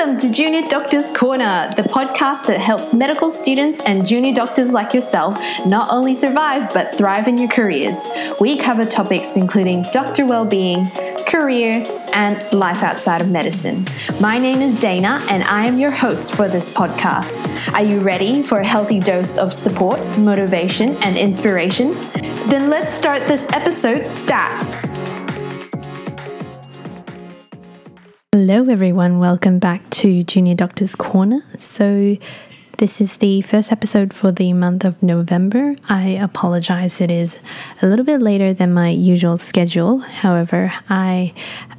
Welcome to Junior Doctors Corner, the podcast that helps medical students and junior doctors like yourself not only survive but thrive in your careers. We cover topics including doctor well-being, career, and life outside of medicine. My name is Dana, and I am your host for this podcast. Are you ready for a healthy dose of support, motivation, and inspiration? Then let's start this episode stat. Hello, everyone. Welcome back to Junior Doctors Corner. So, this is the first episode for the month of November. I apologize, it is a little bit later than my usual schedule. However, I,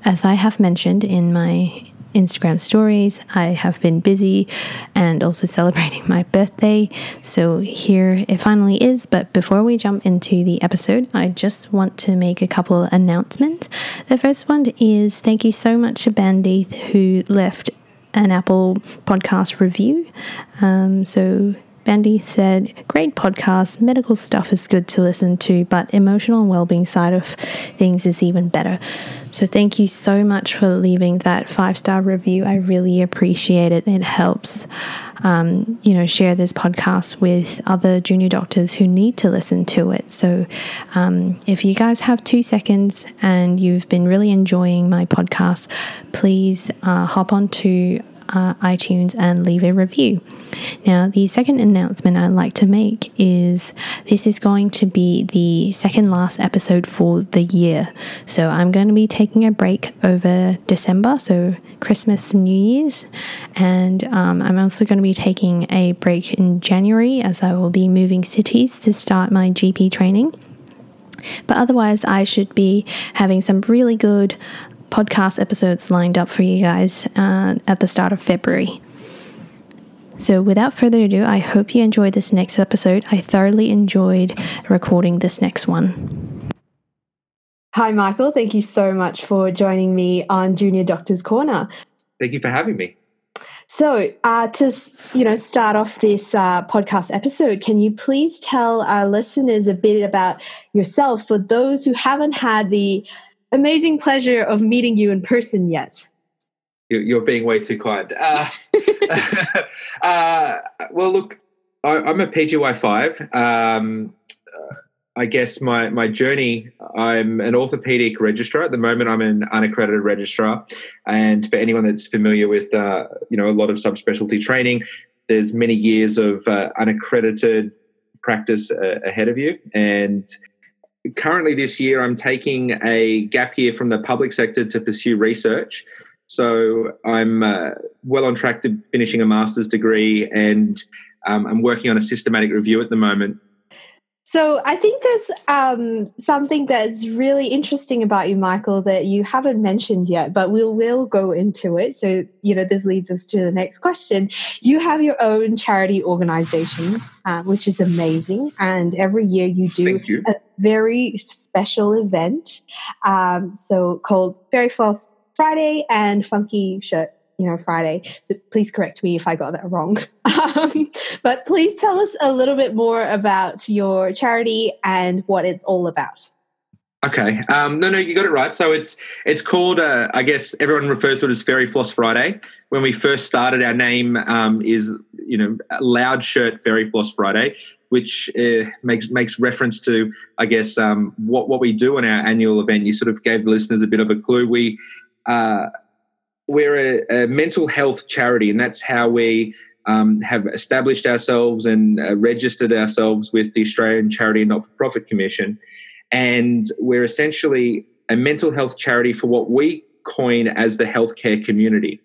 as I have mentioned in my Instagram stories. I have been busy and also celebrating my birthday. So here it finally is. But before we jump into the episode, I just want to make a couple announcements. The first one is thank you so much to Bandy who left an Apple podcast review. Um, so Bandy said, Great podcast. Medical stuff is good to listen to, but emotional and well-being side of things is even better. So thank you so much for leaving that five-star review. I really appreciate it. It helps um, you know, share this podcast with other junior doctors who need to listen to it. So, um, if you guys have two seconds and you've been really enjoying my podcast, please uh, hop on to uh, iTunes and leave a review. Now, the second announcement I'd like to make is this is going to be the second last episode for the year. So, I'm going to be taking a break over December, so Christmas and New Year's, and um, I'm also going to be taking a break in January as I will be moving cities to start my GP training. But otherwise, I should be having some really good podcast episodes lined up for you guys uh, at the start of February. So, without further ado, I hope you enjoyed this next episode. I thoroughly enjoyed recording this next one. Hi, Michael. Thank you so much for joining me on Junior Doctor's Corner. Thank you for having me. So, uh, to you know, start off this uh, podcast episode, can you please tell our listeners a bit about yourself for those who haven't had the amazing pleasure of meeting you in person yet. You're being way too kind. Uh, uh, well, look, I, am a PGY5. Um, I guess my my journey. I'm an orthopedic registrar at the moment. I'm an unaccredited registrar, and for anyone that's familiar with uh, you know a lot of subspecialty training, there's many years of uh, unaccredited practice uh, ahead of you, and currently this year I'm taking a gap year from the public sector to pursue research. So I'm uh, well on track to finishing a master's degree and um, I'm working on a systematic review at the moment so I think there's um, something that's really interesting about you, Michael, that you haven't mentioned yet, but we will go into it. So you know, this leads us to the next question. You have your own charity organization, uh, which is amazing, and every year you do you. a very special event, um, so called Fairy Floss Friday and Funky Shirt you know Friday. So please correct me if I got that wrong. Um, but please tell us a little bit more about your charity and what it's all about. Okay. Um, no, no, you got it right. So it's it's called. Uh, I guess everyone refers to it as Fairy Floss Friday. When we first started, our name um, is you know Loud Shirt Fairy Floss Friday, which uh, makes makes reference to I guess um, what what we do in our annual event. You sort of gave the listeners a bit of a clue. We uh, we're a, a, mental health charity, and that's how we um, have established ourselves and uh, registered ourselves with the Australian Charity and Not for Profit Commission. And we're essentially a mental health charity for what we coin as the healthcare community.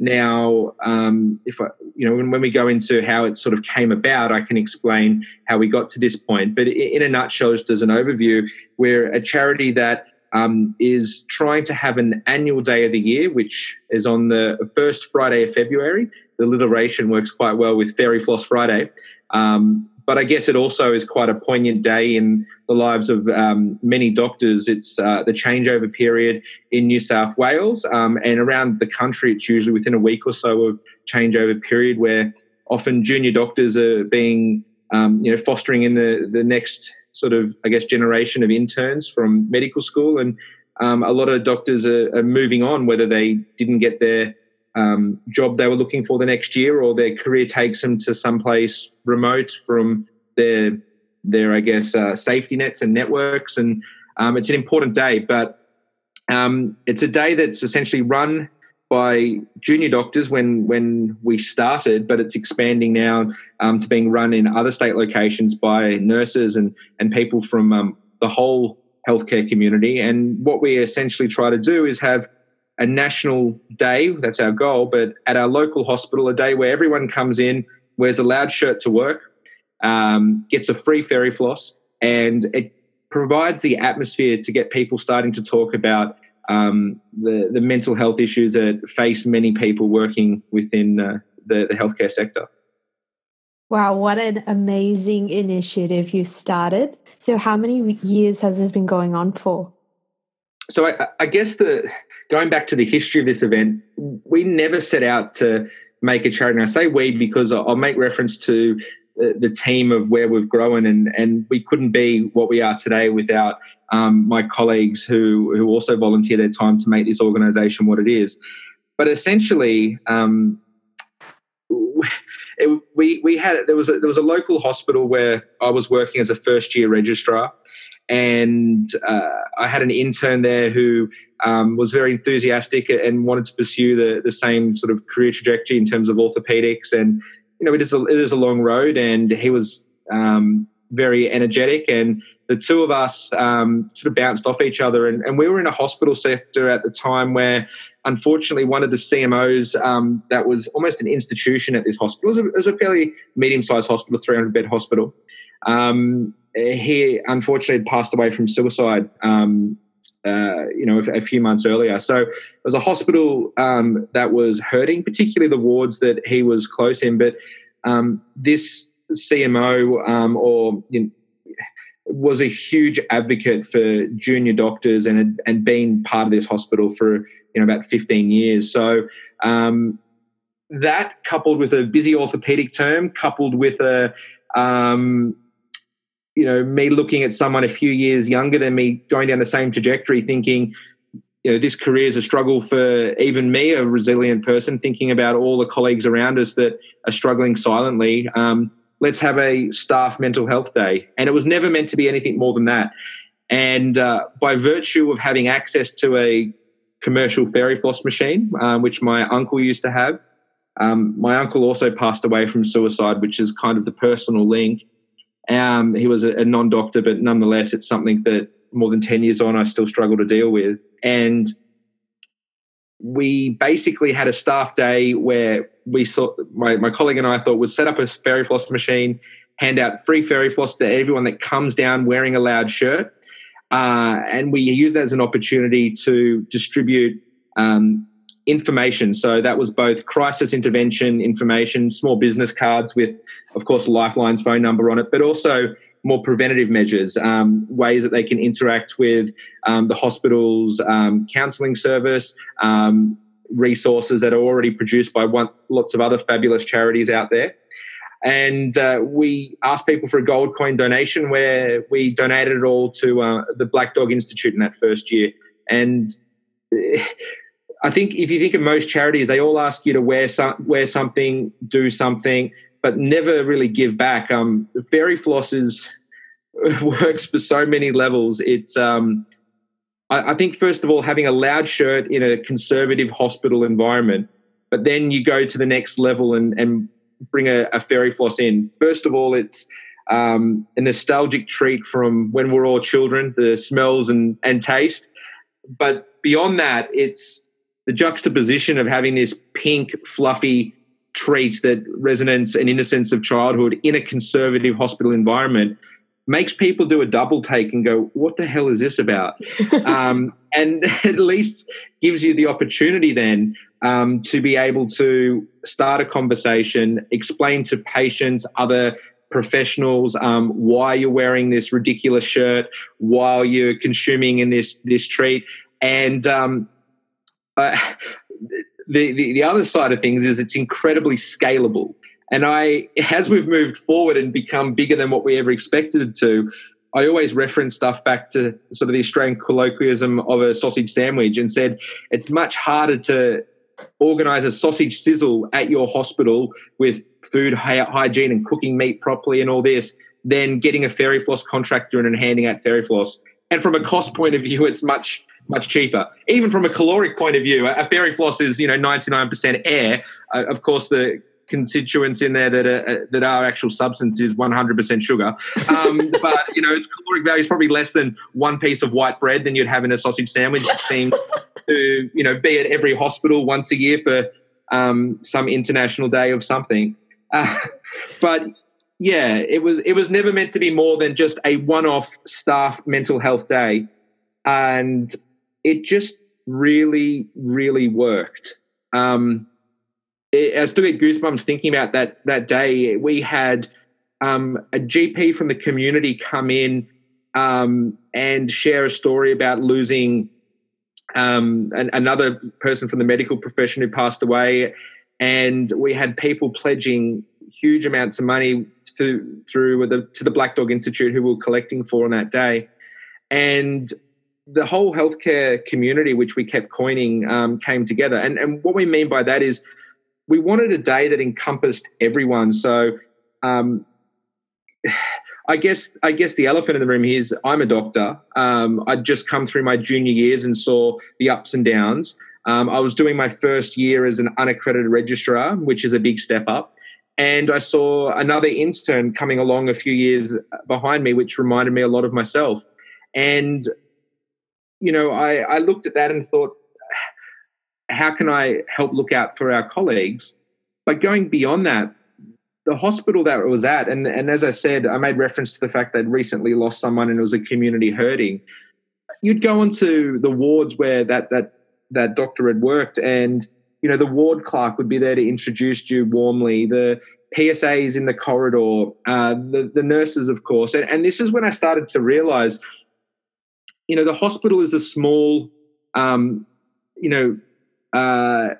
Now, um, if I, you know, when, when, we go into how it sort of came about, I can explain how we got to this point. But in a nutshell, just as an overview, we're a charity that um, is trying to have an annual day of the year, which is on the first Friday of February. The alliteration works quite well with Fairy Floss Friday. Um, but I guess it also is quite a poignant day in the lives of um, many doctors. It's uh, the changeover period in New South Wales um, and around the country. It's usually within a week or so of changeover period where often junior doctors are being, um, you know, fostering in the the next sort of, I guess, generation of interns from medical school. And um, a lot of doctors are, are, moving on, whether they didn't get their um, job they were looking for the next year, or their career takes them to someplace remote from their their I guess uh, safety nets and networks. And um, it's an important day, but um, it's a day that's essentially run by junior doctors when when we started, but it's expanding now um, to being run in other state locations by nurses and and people from um, the whole healthcare community. And what we essentially try to do is have a national day. That's our goal, but at our local hospital, a day where everyone comes in, wears a loud shirt to work, um, gets a free fairy floss, and it provides the atmosphere to get people starting to talk about um, the, the mental health issues that face many people working within uh, the, the healthcare sector. Wow, what an amazing initiative you started. So, how many years has this been going on for? So, I, I guess the going back to the history of this event, we never set out to make a charity. And I say we because I'll make reference to the team of where we've grown, and and we couldn't be what we are today without um, my colleagues who who also volunteer their time to make this organisation what it is. But essentially, um, it, we we had there was a, there was a local hospital where I was working as a first year registrar, and uh, I had an intern there who um, was very enthusiastic and wanted to pursue the the same sort of career trajectory in terms of orthopedics and you know, it is a, it is a long road, and he was um, very energetic, and the two of us um, sort of bounced off each other, and, and, we were in a hospital sector at the time where, unfortunately, one of the CMOs um, that was almost an institution at this hospital it was a, it was a fairly medium-sized hospital, 300 bed hospital. Um, he unfortunately passed away from suicide um, uh, you know, a, few months earlier. So it was a hospital um, that was hurting, particularly the wards that he was close in. But um, this CMO um, or you know, was a huge advocate for junior doctors and and been part of this hospital for you know about 15 years. So um, that coupled with a busy orthopedic term, coupled with a um, you know, me looking at someone a few years younger than me going down the same trajectory, thinking, you know, this career is a struggle for even me, a resilient person, thinking about all the colleagues around us that are struggling silently. Um, let's have a staff mental health day. And it was never meant to be anything more than that. And uh, by virtue of having access to a commercial fairy floss machine, um, which my uncle used to have, um, my uncle also passed away from suicide, which is kind of the personal link. Um, he was a, a non doctor, but nonetheless, it's something that more than 10 years on, I still struggle to deal with. And we basically had a staff day where we saw my, my colleague and I thought would set up a fairy floss machine, hand out free fairy floss to everyone that comes down wearing a loud shirt. Uh, and we use that as an opportunity to distribute um, information. So that was both crisis intervention information, small business cards with, of course, Lifeline's phone number on it, but also more preventative measures, um, ways that they can interact with um, the hospital's um, counselling service, um, resources that are already produced by one, lots of other fabulous charities out there. And uh, we asked people for a gold coin donation where we donated it all to uh, the Black Dog Institute in that first year. And I think if you think of most charities, they all ask you to wear some, wear something, do something, but never really give back. Um, Fairy Flosses works for so many levels. It's um, I, I, think first of all having a loud shirt in a conservative hospital environment, but then you go to the next level and, and bring a, a fairy floss in. First of all, it's um, a nostalgic treat from when we're all children, the smells and, and taste. But beyond that, it's the juxtaposition of having this pink, fluffy treat that resonates an innocence of childhood in a conservative hospital environment makes people do a double take and go, "What the hell is this about?" um, and at least gives you the opportunity then um, to be able to start a conversation, explain to patients, other professionals um, why you're wearing this ridiculous shirt, while you're consuming in this this treat, and um, uh, the, the, the other side of things is it's incredibly scalable. And I, as we've moved forward and become bigger than what we ever expected to, I always reference stuff back to sort of the Australian colloquialism of a sausage sandwich and said it's much harder to organize a sausage sizzle at your hospital with food hygiene and cooking meat properly and all this than getting a fairy floss contractor and handing out fairy floss. And from a cost point of view, it's much much cheaper. Even from a caloric point of view, a fairy floss is you know ninety nine percent air. Uh, of course, the constituents in there that are uh, that are actual substance is 100% sugar. Um, but you know, its caloric value is probably less than one piece of white bread than you'd have in a sausage sandwich. It seems to you know be at every hospital once a year for um, some international day of something. Uh, but yeah, it was it was never meant to be more than just a one-off staff mental health day, and it just really really worked. Um, it, I still get goosebumps thinking about that that day. We had um, a GP from the community come in um, and share a story about losing um, an, another person from the medical profession who passed away, and we had people pledging huge amounts of money through, through the, to the Black Dog Institute who we were collecting for on that day, and the whole healthcare community, which we kept coining, um, came together. And, and what we mean by that is we wanted a day that encompassed everyone. So, um, I guess I guess the elephant in the room here is I'm a doctor. Um, I'd just come through my junior years and saw the ups and downs. Um, I was doing my first year as an unaccredited registrar, which is a big step up. And I saw another intern coming along a few years behind me, which reminded me a lot of myself. And, you know, I, I looked at that and thought, how can I help look out for our colleagues? But going beyond that, the hospital that it was at, and, and as I said, I made reference to the fact they'd recently lost someone and it was a community hurting. You'd go into the wards where that that that doctor had worked, and you know the ward clerk would be there to introduce you warmly. The PSAs in the corridor, uh, the the nurses, of course, and, and this is when I started to realize, you know, the hospital is a small, um, you know, uh,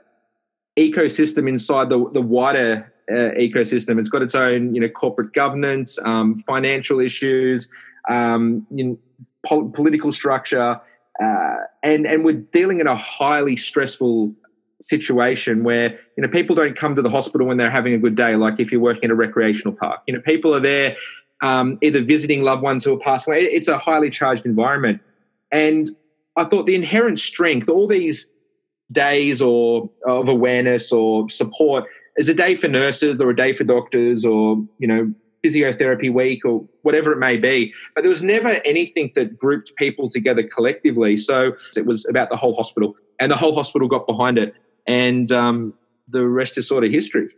ecosystem inside the, the wider uh, ecosystem. It's got its own, you know, corporate governance, um, financial issues, um, you know, pol- political structure, uh, and and we're dealing in a highly stressful situation where you know people don't come to the hospital when they're having a good day. Like if you're working in a recreational park, you know, people are there um, either visiting loved ones who are passing away. It's a highly charged environment, and I thought the inherent strength, all these days or of awareness or support is a day for nurses or a day for doctors or you know physiotherapy week or whatever it may be. But there was never anything that grouped people together collectively. So it was about the whole hospital. And the whole hospital got behind it. And um, the rest is sort of history.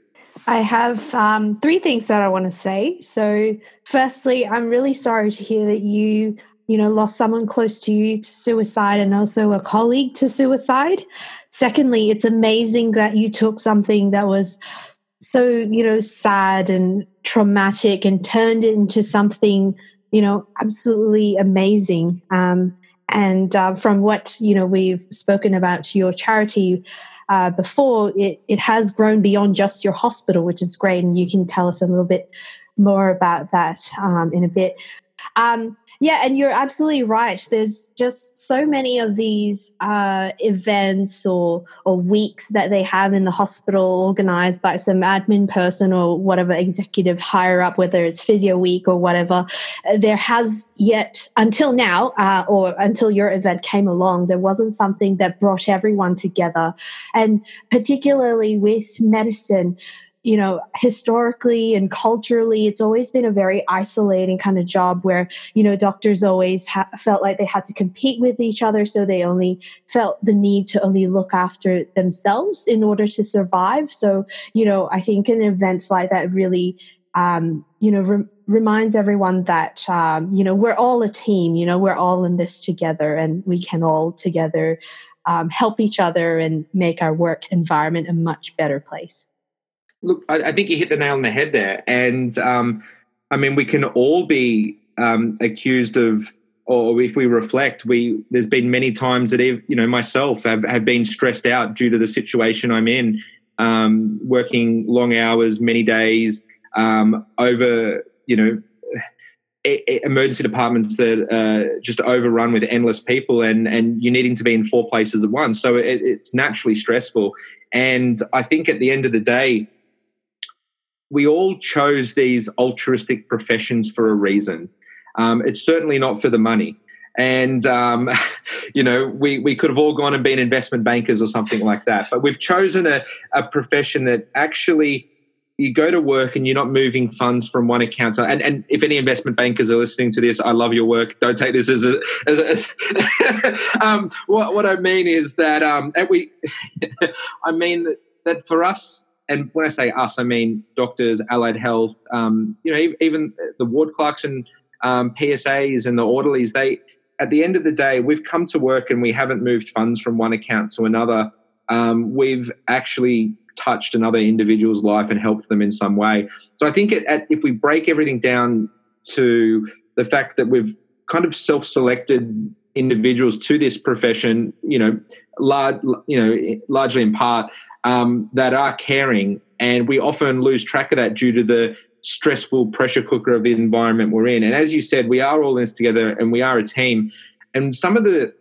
I have um, three things that I want to say. So, firstly, I'm really sorry to hear that you you know, lost someone close to you to suicide and also a colleague to suicide. Secondly, it's amazing that you took something that was so, you know, sad and traumatic and turned it into something, you know, absolutely amazing. Um, and uh, from what, you know, we've spoken about your charity, uh, before, it, it has grown beyond just your hospital, which is great. And you can tell us a little bit more about that um, in a bit. Um, yeah, and you're absolutely right. There's just so many of these uh, events or or weeks that they have in the hospital, organized by some admin person or whatever executive higher up, whether it's Physio Week or whatever. There has yet until now, uh, or until your event came along, there wasn't something that brought everyone together, and particularly with medicine you know, historically and culturally, it's always been a very isolating kind of job where, you know, doctors always ha- felt like they had to compete with each other. So they only felt the need to only look after themselves in order to survive. So, you know, I think an event like that really, um, you know, re- reminds everyone that, um, you know, we're all a team, you know, we're all in this together and we can all together um, help each other and make our work environment a much better place. Look, I, I, think you hit the nail on the head there. And um, I mean, we can all be um, accused of, or if we reflect, we there's been many times that you know myself have, have been stressed out due to the situation I'm in, um, working long hours, many days, um, over you know emergency departments that uh, just overrun with endless people and and you needing to be in four places at once. So it, it's naturally stressful. And i think at the end of the day we all chose these altruistic professions for a reason. Um, it's certainly not for the money. And um, you know we, we could have all gone and been investment bankers or something like that. But we've chosen a, a profession that actually you go to work and you're not moving funds from one account to, and, and if any investment bankers are listening to this i love your work. Don't take this as a as, a, as um, what, what i mean is that um, we i mean that, that for us and when i say us i mean doctors allied health um, you know even the ward clerks and um, psas and the orderlies they at the end of the day we've come to work and we haven't moved funds from one account to another um, we've actually touched another individual's life and helped them in some way. So I think it, at, if we break everything down to the fact that we've kind of self-selected individuals to this profession, you know, large, you know, largely in part um, that are caring, and we often lose track of that due to the stressful pressure cooker of the environment we're in. And as you said, we are all in this together, and we are a team. And some of the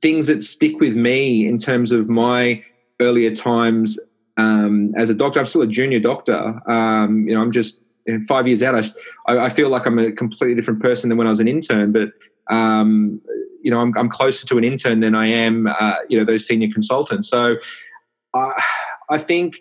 things that stick with me in terms of my earlier times um, as a doctor. I'm still a junior doctor. Um, you know, I'm just five years out. I, I, feel like I'm a completely different person than when I was an intern. But um, you know, I'm, I'm, closer to an intern than I am, uh, you know, those senior consultants. So uh, I think,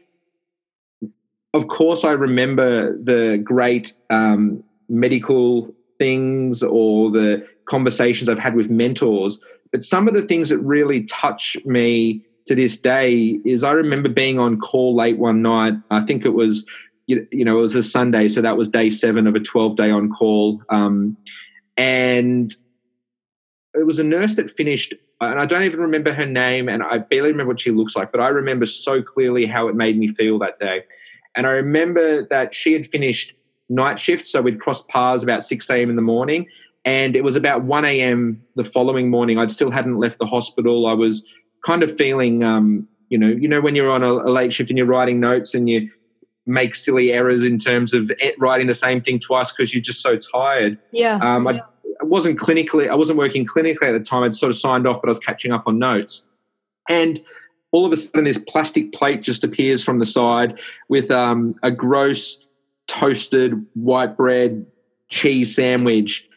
of course, I remember the great um, medical things or the conversations I've had with mentors. But some of the things that really touch me to this day is I remember being on call late one night. I think it was, you, know, it was a Sunday, so that was day seven of a 12 day on call. Um, and it was a nurse that finished, and I don't even remember her name, and I barely remember what she looks like, but I remember so clearly how it made me feel that day. And I remember that she had finished night shift, so we'd crossed paths about 6 a.m. in the morning. And it was about 1 a.m. the following morning. I'd still hadn't left the hospital. I was kind of feeling, um, you know, you know, when you're on a, a late shift and you're writing notes and you make silly errors in terms of writing the same thing twice because you're just so tired. Yeah. Um, I, I wasn't clinically, I wasn't working clinically at the time. I'd sort of signed off, but I was catching up on notes. And all of a sudden, this plastic plate just appears from the side with um, a gross toasted white bread cheese sandwich.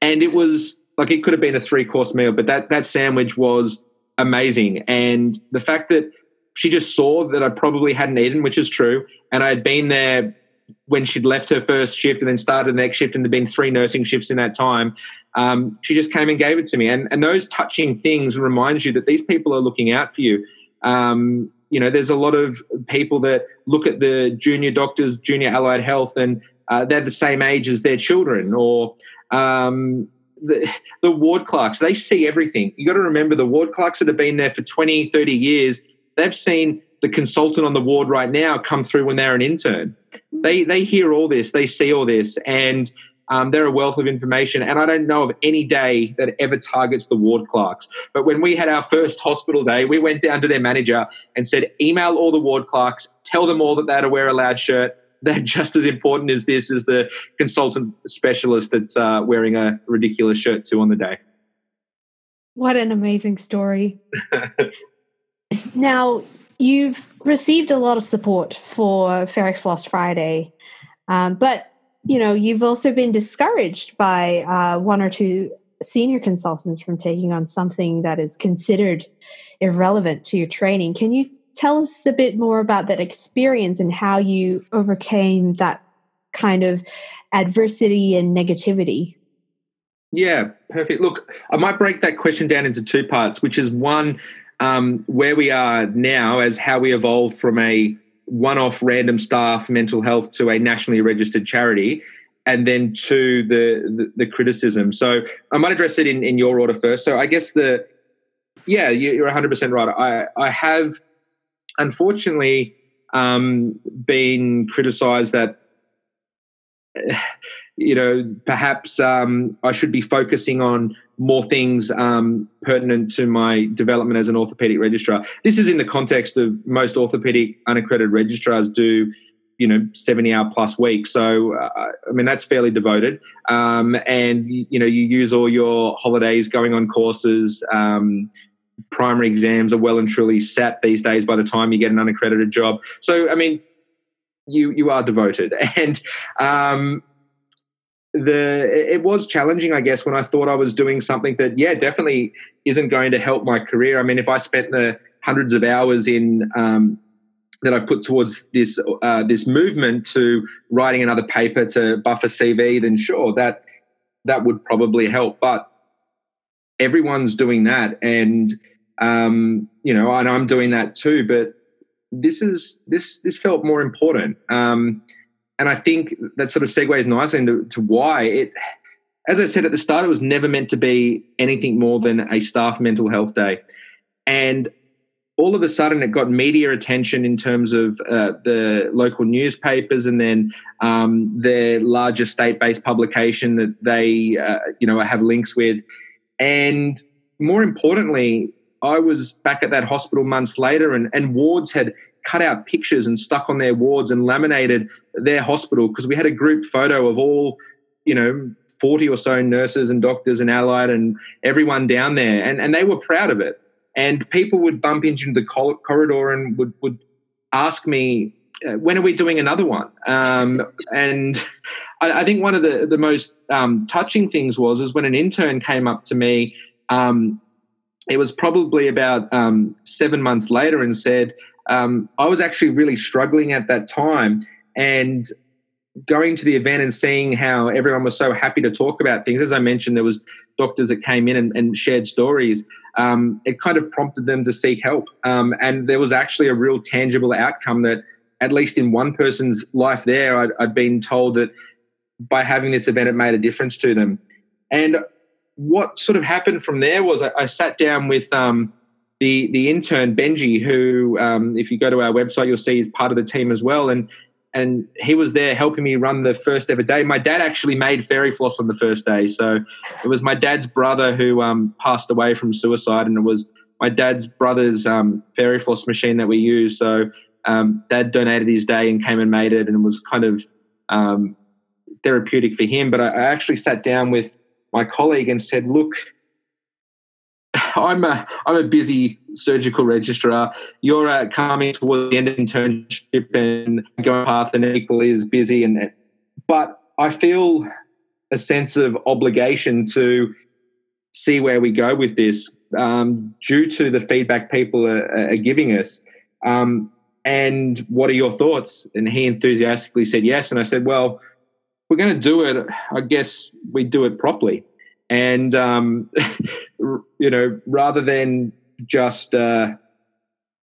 And it was like it could have been a three course meal, but that, that sandwich was amazing. And the fact that she just saw that I probably hadn't eaten, which is true, and I had been there when she'd left her first shift and then started the next shift, and there'd been three nursing shifts in that time. Um, she just came and gave it to me, and and those touching things remind you that these people are looking out for you. Um, you know, there's a lot of people that look at the junior doctors, junior allied health, and uh, they're the same age as their children, or um, the, the ward clerks, they see everything. You got to remember the ward clerks that have been there for 20, 30 years, they've seen the consultant on the ward right now come through when they're an intern. They, they hear all this, they see all this, and um, they're a wealth of information. And I don't know of any day that ever targets the ward clerks. But when we had our first hospital day, we went down to their manager and said, email all the ward clerks, tell them all that they had to wear a loud shirt, they're just as important as this as the consultant specialist that's uh, wearing a ridiculous shirt too on the day. What an amazing story. now, you've received a lot of support for Fairy Floss Friday, um, but you know you've also been discouraged by uh, one or two senior consultants from taking on something that is considered irrelevant to your training. Can you tell us a bit more about that experience and how you overcame that kind of adversity and negativity. Yeah, perfect. Look, I might break that question down into two parts, which is one, um, where we are now as how we evolved from a one off random staff mental health to a nationally registered charity. And then to the, the, the criticism. So I might address it in, in your order first. So I guess the, yeah, you're 100% right. I, I have unfortunately um, been criticised that you know perhaps um, I should be focusing on more things um, pertinent to my development as an orthopedic registrar. This is in the context of most orthopedic unaccredited registrars do you know 70 hour plus week. So uh, i mean that's fairly devoted. Um, and you know you use all your holidays going on courses um, primary exams are well and truly sat these days by the time you get an unaccredited job. So i mean you you are devoted. And um, the it was challenging i guess when i thought i was doing something that yeah definitely isn't going to help my career i mean if i spent the hundreds of hours in um, that I've put towards this uh, this movement to writing another paper to buffer CV, then sure that that would probably help. But everyone's doing that, and um, you know, and I'm doing that too. But this is this this felt more important, um, and I think that sort of segues nicely into to why it. As I said at the start, it was never meant to be anything more than a staff mental health day, and all of a sudden it got media attention in terms of uh, the local newspapers and then um, their larger state-based publication that they uh, you know have links with and more importantly i was back at that hospital months later and, and wards had cut out pictures and stuck on their wards and laminated their hospital because we had a group photo of all you know 40 or so nurses and doctors and allied and everyone down there and, and they were proud of it. And people would bump into the corridor and would would ask me uh, when are we doing another one? Um, and I, I, think one of the the most um, touching things was is when an intern came up to me um, it was probably about um, seven months later and said um, i was actually really struggling at that time and going to the event and seeing how everyone was so happy to talk about things as i mentioned there was doctors that came in and, and shared stories um, it kind of prompted them to seek help. Um, and there was actually a real tangible outcome that, at least in one person's life there, I'd, I'd been told that by having this event, it made a difference to them. And what sort of happened from there was I, I sat down with um, the the intern Benji, who, um, if you go to our website, you'll see is part of the team as well. And and he was there helping me run the first ever day. My dad actually made fairy floss on the first day, so it was my dad's brother who um, passed away from suicide, and it was my dad's brother's um, fairy floss machine that we use. So um, dad donated his day and came and made it, and it was kind of um, therapeutic for him. But I, I actually sat down with my colleague and said, "Look." I'm a I'm a busy surgical registrar. You're uh, coming towards the end of internship and going path and equally as busy, and but I feel a sense of obligation to see where we go with this um, due to the feedback people are, are giving us. Um, and what are your thoughts? And he enthusiastically said yes. And I said, well, we're going to do it. I guess we do it properly and um, you know rather than just uh,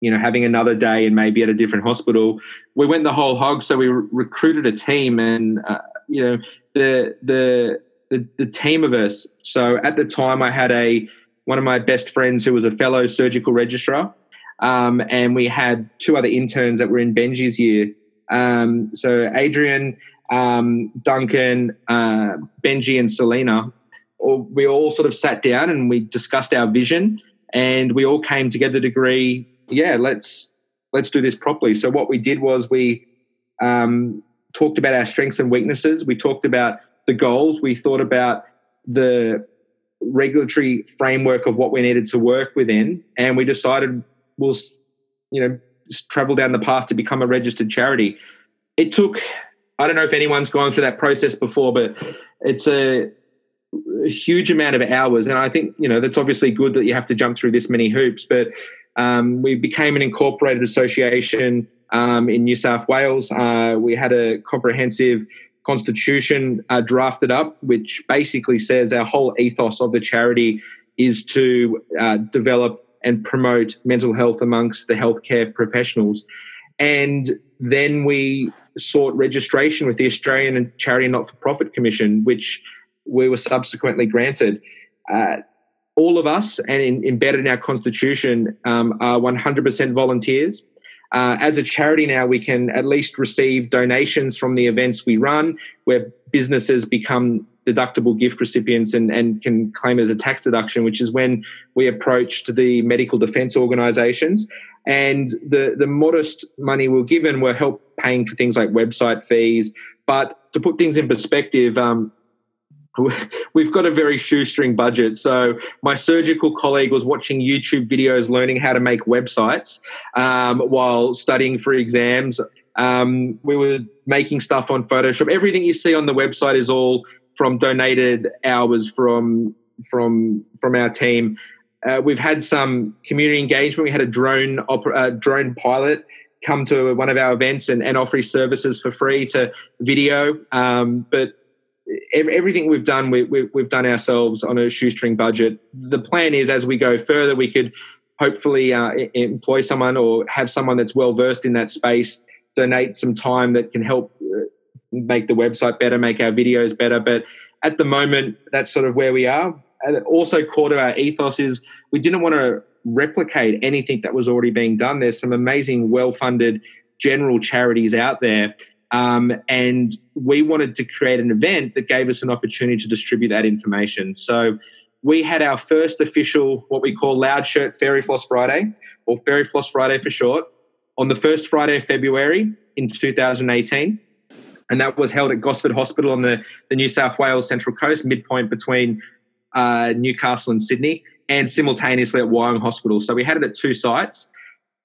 you know having another day and maybe at a different hospital we went the whole hog. So we re- recruited a team and uh, you know the, the the the team of us. So at the time i had a one of my best friends who was a fellow surgical registrar um, and we had two other interns that were in benji's year. Um, so adrian um, duncan uh, benji and selena we all sort of sat down and we discussed our vision and we all came together to agree yeah let's let's do this properly. So what we did was we um, talked about our strengths and weaknesses. We talked about the goals. We thought about the regulatory framework of what we needed to work within. And we decided we'll you know travel down the path to become a registered charity. It took i don't know if anyone's gone through that process before but it's a huge amount of hours. And I think, you know, that's obviously good that you have to jump through this many hoops. But um, we became an incorporated association um, in New South Wales. Uh, we had a comprehensive constitution uh, drafted up, which basically says our whole ethos of the charity is to uh, develop and promote mental health amongst the healthcare professionals. And then we sought registration with the Australian Charity Not for Profit Commission, which we were subsequently granted. Uh, all of us, and in, embedded in our constitution, um, are 100% volunteers. Uh, as a charity now, we can at least receive donations from the events we run, where businesses become deductible gift recipients and, and can claim as a tax deduction, which is when we approached the medical defence organisations. And the, the modest money we we're given will help paying for things like website fees. But to put things in perspective, um, we've got a very shoestring budget. So my surgical colleague was watching YouTube videos learning how to make websites um, while studying for exams. Um, we were making stuff on Photoshop. Everything you see on the website is all from donated hours from from from our team. Uh, we've had some community engagement. We had a drone uh, drone pilot come to one of our events and, and offer his services for free to video. Um, but everything we've done, we, we, we've done ourselves on a shoestring budget. The plan is as we go further, we could hopefully uh, employ someone or have someone that's well versed in that space donate some time that can help uh, make the website better, make our videos better. But at the moment, that's sort of where we are. And also, core to our ethos is we didn't want to replicate anything that was already being done. There's some amazing, well funded general charities out there. Um, and we wanted to create an event that gave us an opportunity to distribute that information. So we had our first official, what we call Loud Shirt Fairy Floss Friday, or Fairy Floss Friday for short, on the first Friday of February in 2018. And that was held at Gosford Hospital on the, the New South Wales Central Coast, midpoint between uh, Newcastle and Sydney and simultaneously at Wyong Hospital. So we had it at two sites.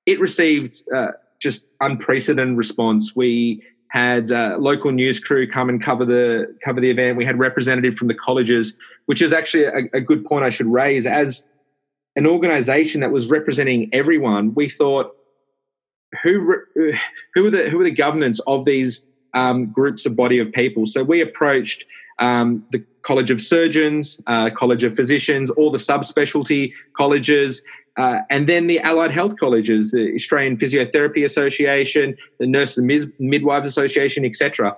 It received uh, just unprecedented response. We had uh, local news crew come and cover the cover the event. We had representative from the colleges, which is actually a, a good point I should raise. As an organisation that was representing everyone, we thought, who who are the who are the governance of these um, groups of body of people? So we approached um, the College of Surgeons, uh, College of Physicians, all the subspecialty colleges, uh, and then the allied health colleges, the Australian Physiotherapy Association, the Nurses and Midwives Association, etc.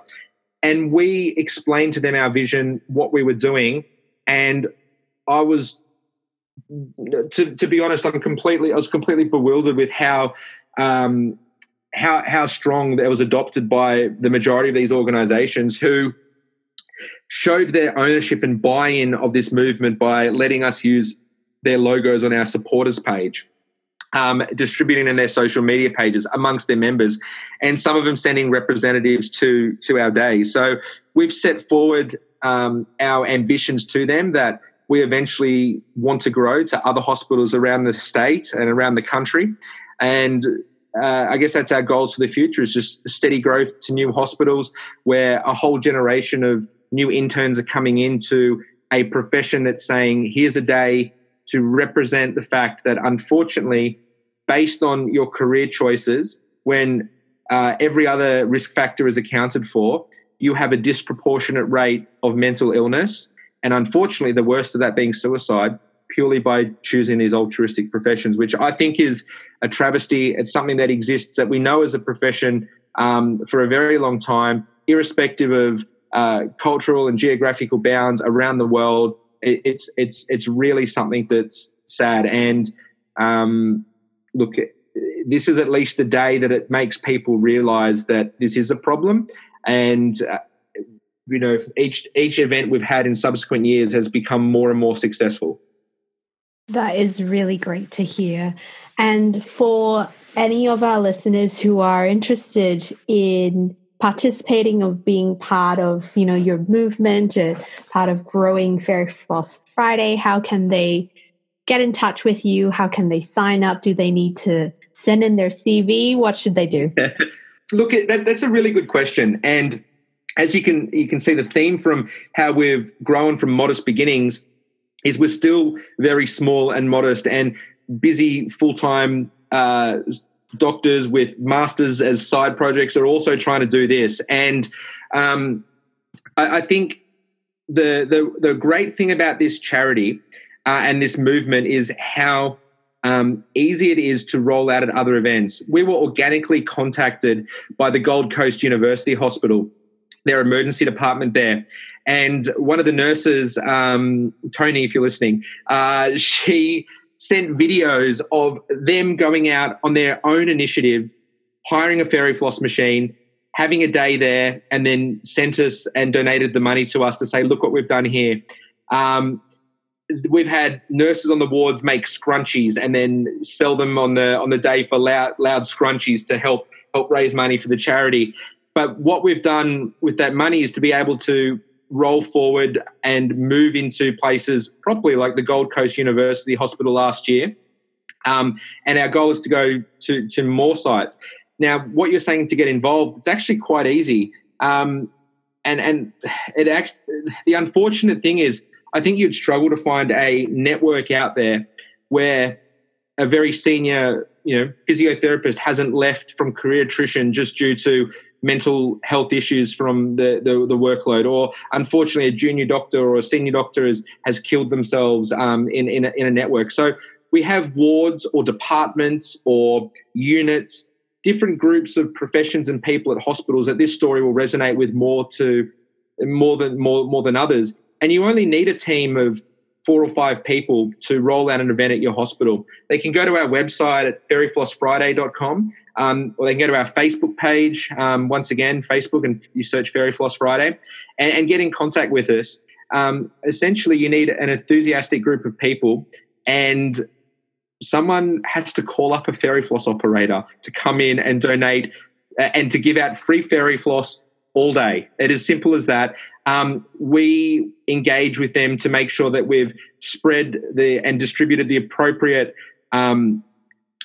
And we explained to them our vision, what we were doing, and I was, to, to be honest, I'm completely, I was completely bewildered with how. Um, how, how strong that was adopted by the majority of these organizations who showed their ownership and buy-in of this movement by letting us use their logos on our supporters page. Um, distributing in their social media pages amongst their members, and some of them sending representatives to to our day. So we've set forward um, our ambitions to them that we eventually want to grow to other hospitals around the state and around the country, and uh, I guess that's our goals for the future is just steady growth to new hospitals where a whole generation of new interns are coming into a profession that's saying, here's a day to represent the fact that unfortunately, based on your career choices, when uh, every other risk factor is accounted for, you have a disproportionate rate of mental illness. And unfortunately, the worst of that being suicide, purely by choosing these altruistic professions, which I think is a travesty. It's something that exists that we know as a profession um, for a very long time, irrespective of uh, cultural and geographical bounds around the world. It, it's it's it's really something that's sad. And um, look, this is at least a day that it makes people realise that this is a problem. And uh, you know, each each event we've had in subsequent years has become more and more successful. That is really great to hear. And for any of our listeners who are interested in participating of being part of you know your movement and part of growing fairy floss friday. How can they get in touch with you? How can they sign up? Do they need to send in their cv what should they do? Look that, that's a really good question. And as you can you can see the theme from how we've grown from modest beginnings is we're still very small and modest and busy full-time uh, doctors with masters as side projects are also trying to do this. And um, I, I, think the, the, the great thing about this charity uh, and this movement is how um, easy it is to roll out at other events. We were organically contacted by the Gold Coast University Hospital, their emergency department there. And one of the nurses, um, Tony, if you're listening, uh, she sent videos of them going out on their own initiative, hiring a fairy floss machine, having a day there, and then sent us and donated the money to us to say, look what we've done here. Um, we've had nurses on the wards make scrunchies and then sell them on the on the day for loud loud scrunchies to help help raise money for the charity. But what we've done with that money is to be able to roll forward and move into places properly like the Gold Coast University Hospital last year. Um, and our goal is to go to, to more sites. Now, what you're saying to get involved, it's actually quite easy. Um, and and it act, the unfortunate thing is, I think you'd struggle to find a network out there where a very senior, you know, physiotherapist hasn't left from career attrition just due to mental health issues from the, the, the, workload, or unfortunately, a junior doctor or a senior doctor has, has killed themselves um, in, in a, in a network. So we have wards or departments or units, different groups of professions and people at hospitals that this story will resonate with more to more than more more than others. And you only need a team of four or five people to roll out an event at your hospital. They can go to our website at fairyflossfriday.com um, or they can go to our Facebook page. Um, once again, Facebook, and you search Fairy Floss Friday and, and get in contact with us. Um, essentially, you need an enthusiastic group of people, and someone has to call up a Fairy Floss operator to come in and donate and to give out free Fairy Floss all day. It is simple as that. Um, we engage with them to make sure that we've spread the and distributed the appropriate um,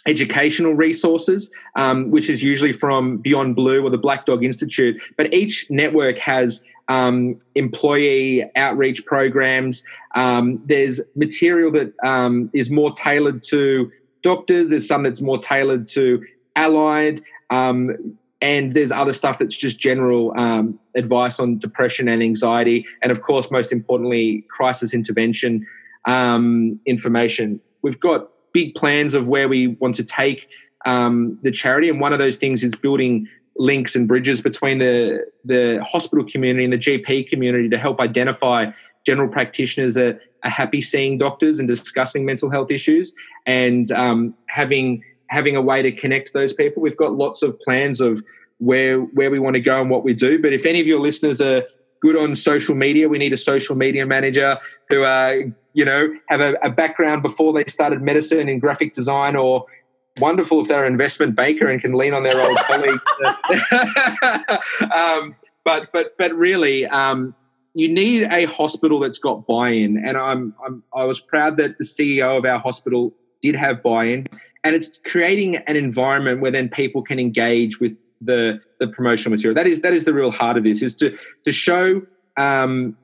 educational resources, um, which is usually from Beyond Blue or the Black Dog Institute. But each network has um, employee outreach programs. Um, there's material that um, is more tailored to doctors. There's some that's more tailored to allied. Um, and there's other stuff that's just general um, advice on depression and anxiety. And of course, most importantly, crisis intervention information. We've got big plans of where we want to take um, the charity, and one of those things is building links and bridges between the the hospital community and the GP community to help identify general practitioners that are happy seeing doctors and discussing mental health issues, and um, having having a way to connect those people. We've got lots of plans of where where we want to go and what we do. But if any of your listeners are good on social media, we need a social media manager who uh, you know, have a, a background before they started medicine in graphic design or wonderful if they're an investment banker and can lean on their old colleagues. um, but but but really, um, you need a hospital that's got buy-in, and I'm, I'm I was proud that the CEO of our hospital did have buy-in, and it's creating an environment where then people can engage with the the promotional material. That is that is the real heart of this is to to show um,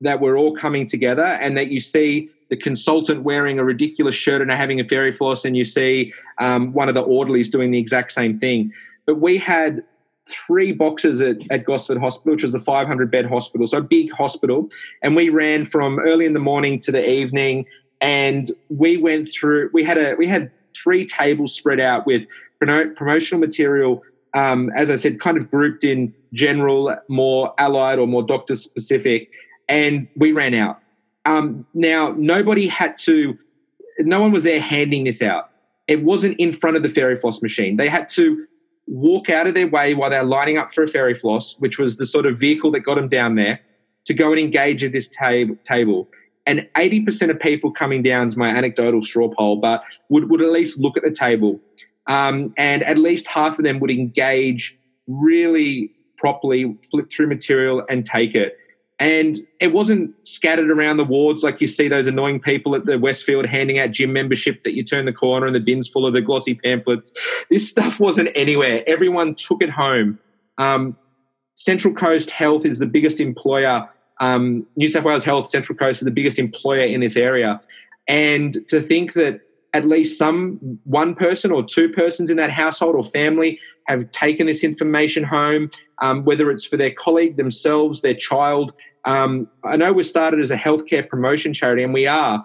that we're all coming together and that you see the consultant wearing a ridiculous shirt and having a fairy floss and you see um, one of the orderlies doing the exact same thing. But we had three boxes at, at Gosford Hospital, which was a 500 bed hospital, so a big hospital. And we ran from early in the morning to the evening and we went through, we had a, we had three tables spread out with promotional material um, as I said, kind of grouped in general, more allied or more doctor specific and we ran out. Um, now, nobody had to, no one was there handing this out. It wasn't in front of the fairy floss machine. They had to walk out of their way while they're lining up for a fairy floss, which was the sort of vehicle that got them down there, to go and engage at this tab- table. And 80% of people coming down is my anecdotal straw poll, but would, would at least look at the table. Um, and at least half of them would engage really properly, flip through material and take it. And it wasn't scattered around the wards like you see those annoying people at the Westfield handing out gym membership that you turn the corner and the bin's full of the glossy pamphlets. This stuff wasn't anywhere. Everyone took it home. Um, Central Coast Health is the biggest employer. Um, New South Wales Health, Central Coast is the biggest employer in this area. And to think that at least some one person or two persons in that household or family have taken this information home, um, whether it's for their colleague, themselves, their child. Um, I know we started as a healthcare promotion charity, and we are,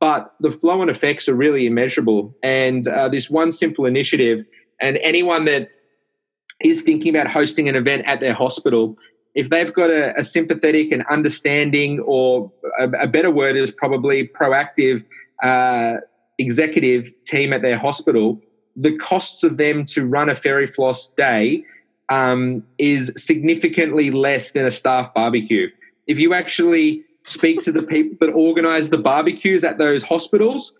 but the flow and effects are really immeasurable. And uh, this one simple initiative, and anyone that is thinking about hosting an event at their hospital, if they've got a, a sympathetic and understanding, or a, a, better word is probably proactive uh, executive team at their hospital, the costs of them to run a fairy floss day um, is significantly less than a staff barbecue. If you actually speak to the people that organize the barbecues at those hospitals,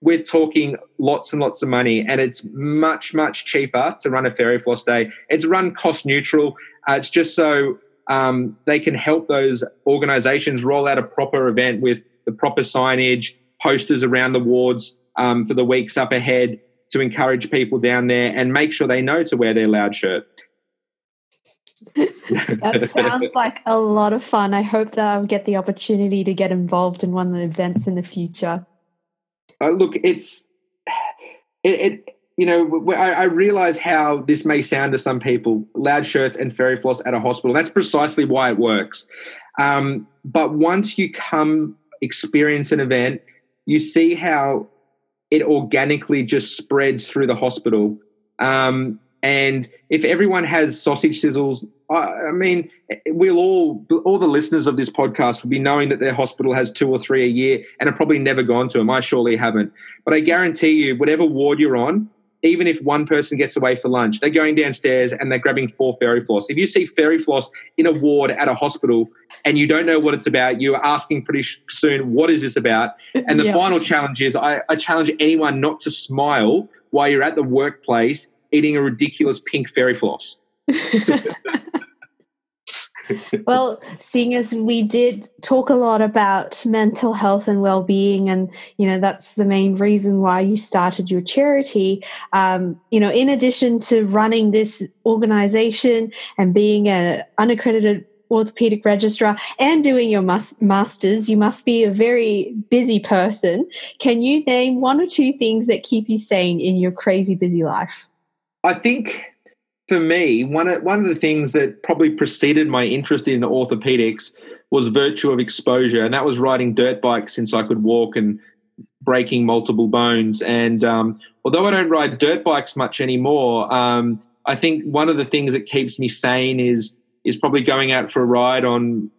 we're talking lots and lots of money, and it's much, much cheaper to run a fairy floss day. It's run cost neutral. Uh, it's just so um, they can help those organizations roll out a proper event with the proper signage, posters around the wards um, for the weeks up ahead to encourage people down there and make sure they know to wear their loud shirt. that sounds like a lot of fun. I hope that I'll get the opportunity to get involved in one of the events in the future. Uh, look, it's it, it you know, I, I, realize how this may sound to some people loud shirts and fairy floss at a hospital. That's precisely why it works. Um, but once you come experience an event, you see how it organically just spreads through the hospital. Um, and if everyone has sausage sizzles, I, I, mean, we'll all, all the listeners of this podcast will be knowing that their hospital has two or three a year and have probably never gone to them. I surely haven't. But I guarantee you, whatever ward you're on, even if one person gets away for lunch, they're going downstairs and they're grabbing four fairy floss. If you see fairy floss in a ward at a hospital and you don't know what it's about, you're asking pretty soon, what is this about? And the yeah. final challenge is I, I challenge anyone not to smile while you're at the workplace eating a ridiculous pink fairy floss. well, seeing as we did talk a lot about mental health and well-being, and you know that's the main reason why you started your charity. Um, you know, in addition to running this organization and being an unaccredited orthopedic registrar and doing your masters, you must be a very busy person. Can you name one or two things that keep you sane in your crazy busy life? I think for me, one of, one of the things that probably preceded my interest in orthopedics was virtue of exposure, and that was riding dirt bikes since I could walk and breaking multiple bones. And um, although I don't ride dirt bikes much anymore, um, I think one of the things that keeps me sane is is probably going out for a ride on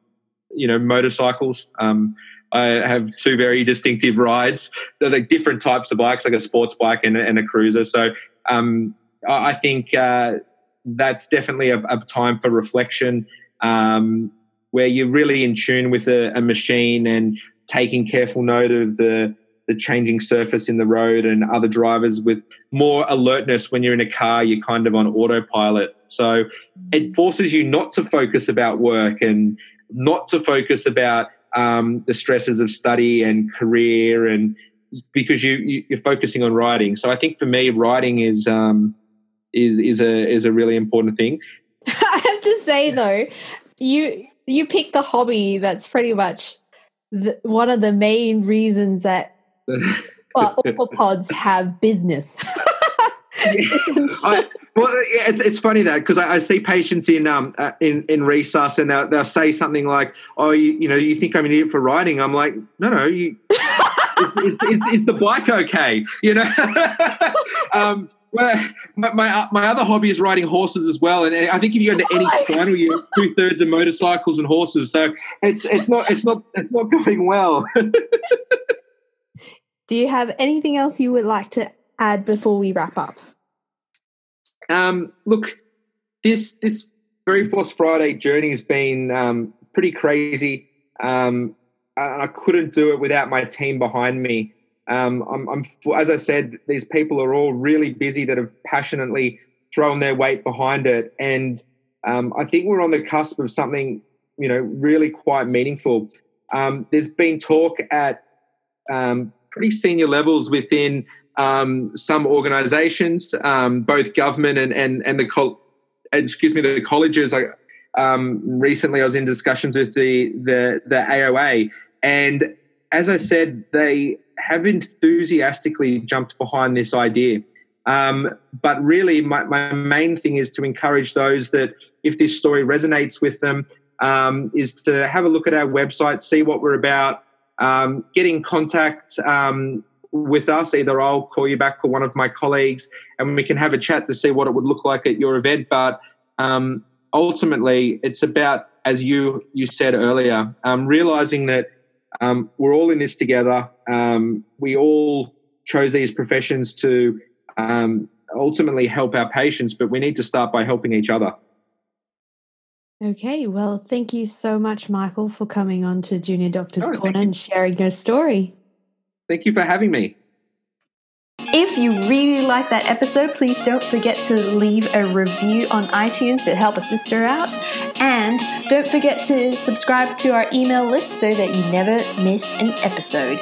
you know motorcycles. Um, I have two very distinctive rides. They're like different types of bikes, like a sports bike and a, and a cruiser. So um, I think. Uh, that's definitely a, a time for reflection um, where you're really in tune with a, a, machine and taking careful note of the the changing surface in the road and other drivers with more alertness when you're in a car you're kind of on autopilot. So it forces you not to focus about work and not to focus about um, the stresses of study and career and because you, you are focusing on riding. So i think for me riding is um, is is a is a really important thing. I have to say though, you you pick the hobby that's pretty much the, one of the main reasons that well, pods have business. I, well, it's, it's funny that because I, I, see patients in um uh, in in resus and they'll, they'll say something like, "Oh, you, you know, you think I'm an idiot for riding?" I'm like, "No, no, you." is, is, is, is, the bike okay? You know, um, well, my, my, my other hobby is riding horses as well, and I think if you go to any spinal, you two thirds of motorcycles and horses. So it's it's not it's not it's not going well. Do you have anything else you would like to add before we wrap up? Um, look, this this Fairy Floss Friday journey has been um, pretty crazy. Um, I couldn't do it without my team behind me. Um, I'm, I'm, as I said, these people are all really busy that have passionately thrown their weight behind it, and um, I think we're on the cusp of something, you know, really quite meaningful. Um, there's been talk at um, pretty senior levels within um, some organisations, um, both government and and and the col- excuse me, the colleges. I, recently, I was in discussions with the the the AOA, and as I said, they have enthusiastically jumped behind this idea. Um, but really, my, my, main thing is to encourage those that if this story resonates with them, um, is to have a look at our website, see what we're about, um, get in contact um, with us. Either I'll call you back or one of my colleagues, and we can have a chat to see what it would look like at your event. But um, ultimately, it's about, as you you said earlier, um, realizing that um, we're all in this together. Um, we all chose these professions to um, ultimately help our patients, but we need to start by helping each other. Okay, well, thank you so much, Michael, for coming on to Junior Doctors oh, Corner and sharing your story. Thank you for having me. If you really like that episode, please don't forget to leave a review on iTunes to help a sister out. And don't forget to subscribe to our email list so that you never miss an episode.